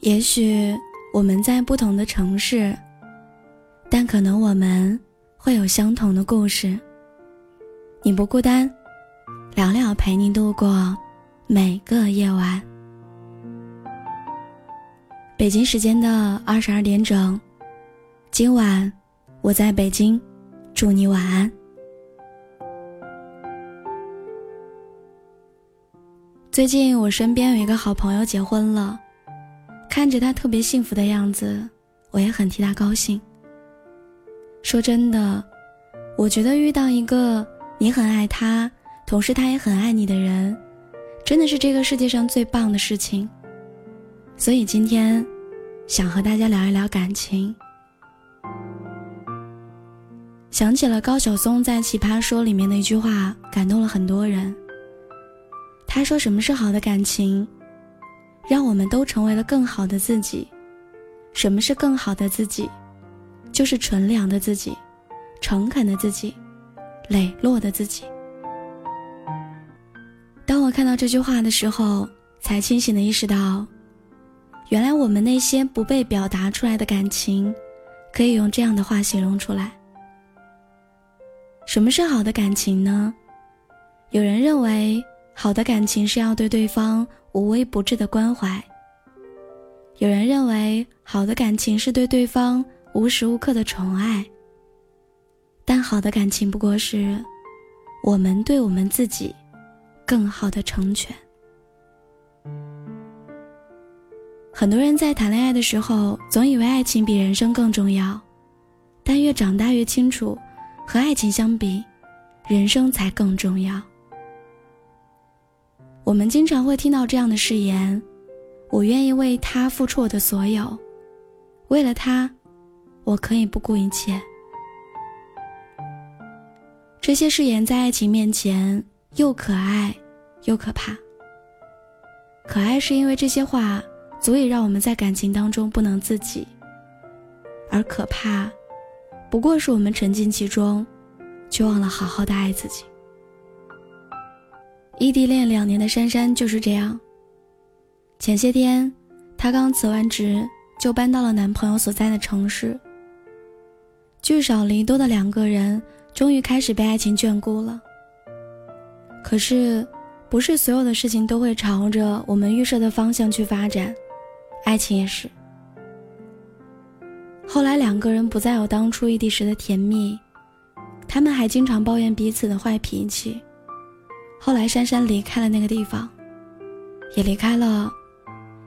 也许我们在不同的城市，但可能我们会有相同的故事。你不孤单，聊聊陪你度过每个夜晚。北京时间的二十二点整，今晚我在北京，祝你晚安。最近我身边有一个好朋友结婚了，看着他特别幸福的样子，我也很替他高兴。说真的，我觉得遇到一个你很爱他，同时他也很爱你的人，真的是这个世界上最棒的事情。所以今天，想和大家聊一聊感情。想起了高晓松在《奇葩说》里面的一句话，感动了很多人。他说：“什么是好的感情？让我们都成为了更好的自己。什么是更好的自己？就是纯良的自己，诚恳的自己，磊落的自己。”当我看到这句话的时候，才清醒的意识到，原来我们那些不被表达出来的感情，可以用这样的话形容出来。什么是好的感情呢？有人认为。好的感情是要对对方无微不至的关怀。有人认为好的感情是对对方无时无刻的宠爱。但好的感情不过是我们对我们自己更好的成全。很多人在谈恋爱的时候，总以为爱情比人生更重要，但越长大越清楚，和爱情相比，人生才更重要。我们经常会听到这样的誓言：“我愿意为他付出我的所有，为了他，我可以不顾一切。”这些誓言在爱情面前又可爱又可怕。可爱是因为这些话足以让我们在感情当中不能自己，而可怕，不过是我们沉浸其中，却忘了好好的爱自己。异地恋两年的珊珊就是这样。前些天，她刚辞完职，就搬到了男朋友所在的城市。聚少离多的两个人，终于开始被爱情眷顾了。可是，不是所有的事情都会朝着我们预设的方向去发展，爱情也是。后来，两个人不再有当初异地时的甜蜜，他们还经常抱怨彼此的坏脾气。后来，珊珊离开了那个地方，也离开了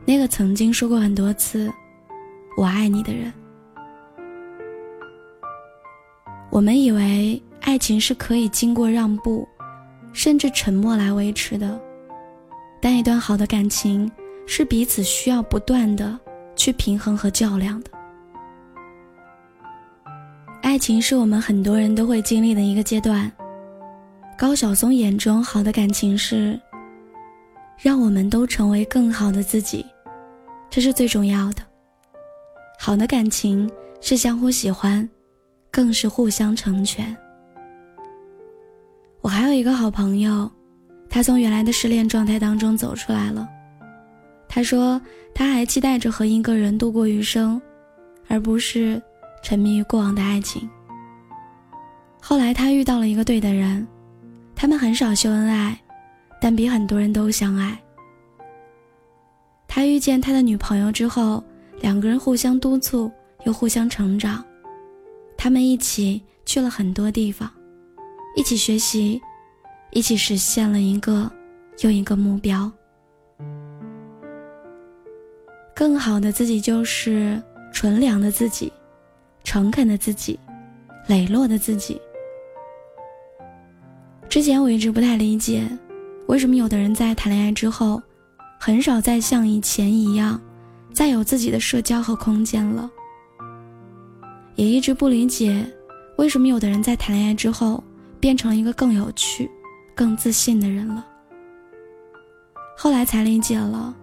那个曾经说过很多次“我爱你”的人。我们以为爱情是可以经过让步，甚至沉默来维持的，但一段好的感情是彼此需要不断的去平衡和较量的。爱情是我们很多人都会经历的一个阶段。高晓松眼中好的感情是，让我们都成为更好的自己，这是最重要的。好的感情是相互喜欢，更是互相成全。我还有一个好朋友，他从原来的失恋状态当中走出来了。他说，他还期待着和一个人度过余生，而不是沉迷于过往的爱情。后来他遇到了一个对的人。他们很少秀恩爱，但比很多人都相爱。他遇见他的女朋友之后，两个人互相督促，又互相成长。他们一起去了很多地方，一起学习，一起实现了一个又一个目标。更好的自己就是纯良的自己，诚恳的自己，磊落的自己。之前我一直不太理解，为什么有的人在谈恋爱之后，很少再像以前一样，再有自己的社交和空间了。也一直不理解，为什么有的人在谈恋爱之后，变成了一个更有趣、更自信的人了。后来才理解了，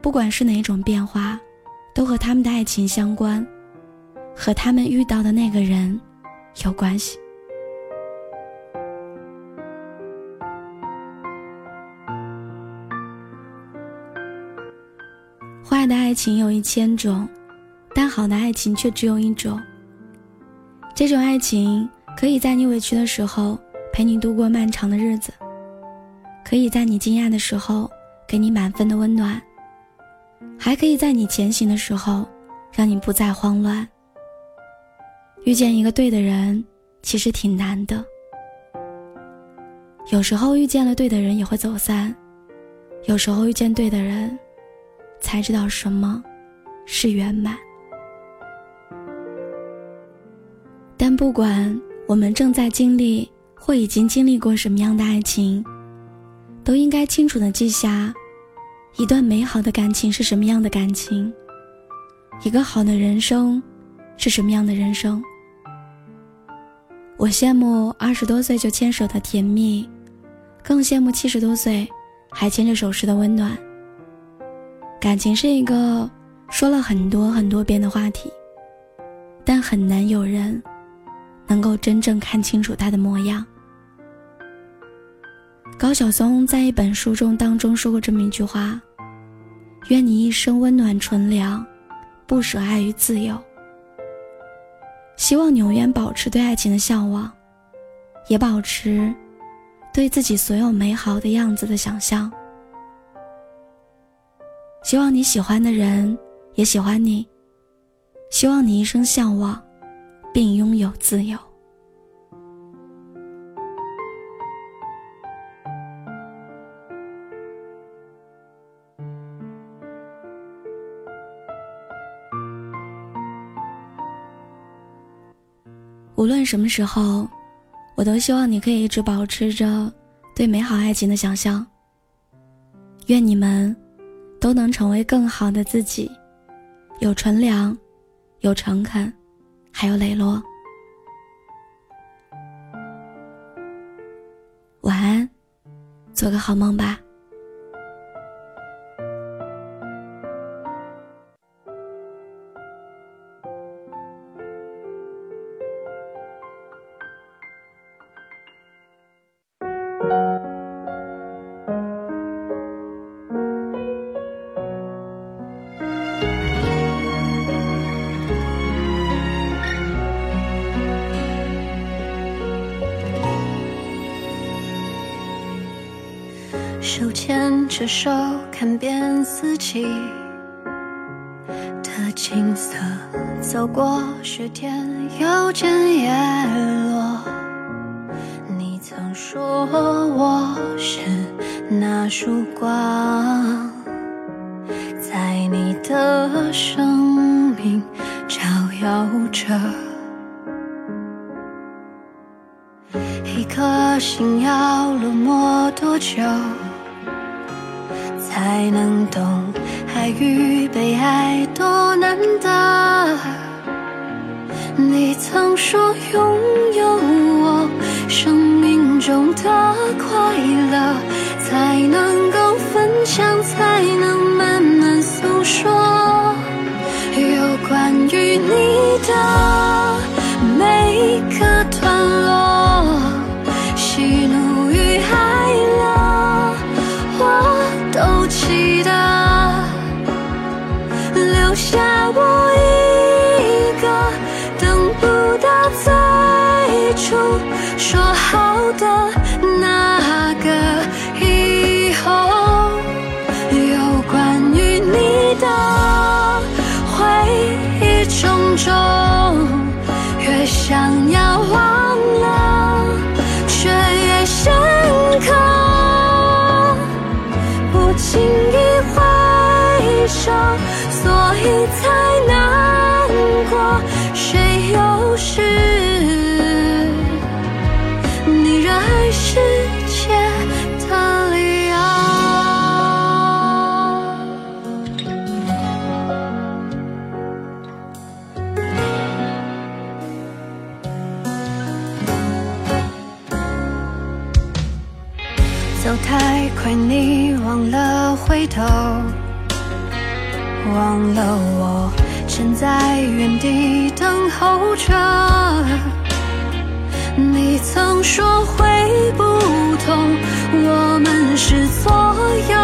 不管是哪一种变化，都和他们的爱情相关，和他们遇到的那个人有关系。坏的爱情有一千种，但好的爱情却只有一种。这种爱情可以在你委屈的时候陪你度过漫长的日子，可以在你惊讶的时候给你满分的温暖，还可以在你前行的时候让你不再慌乱。遇见一个对的人，其实挺难的。有时候遇见了对的人也会走散，有时候遇见对的人，才知道什么是圆满。但不管我们正在经历或已经经历过什么样的爱情，都应该清楚的记下，一段美好的感情是什么样的感情，一个好的人生是什么样的人生。我羡慕二十多岁就牵手的甜蜜。更羡慕七十多岁还牵着手时的温暖。感情是一个说了很多很多遍的话题，但很难有人能够真正看清楚它的模样。高晓松在一本书中当中说过这么一句话：“愿你一生温暖纯良，不舍爱与自由。”希望你永远保持对爱情的向往，也保持。对自己所有美好的样子的想象，希望你喜欢的人也喜欢你，希望你一生向往，并拥有自由。无论什么时候。我都希望你可以一直保持着对美好爱情的想象。愿你们都能成为更好的自己，有纯良，有诚恳，还有磊落。晚安，做个好梦吧。牵着手，看遍四季的景色，走过雪天，又见叶落。你曾说我是那束光，在你的生命照耀着。一颗心要落寞多久？才能懂爱与被爱多难得。你曾说拥有我生命中的快乐，才能够分享，才能慢慢诉说。有关于你的所以才难过。谁又是你热爱世界的理由？走太快，你。忘了回头，忘了我站在原地等候着。你曾说会不同，我们是左右，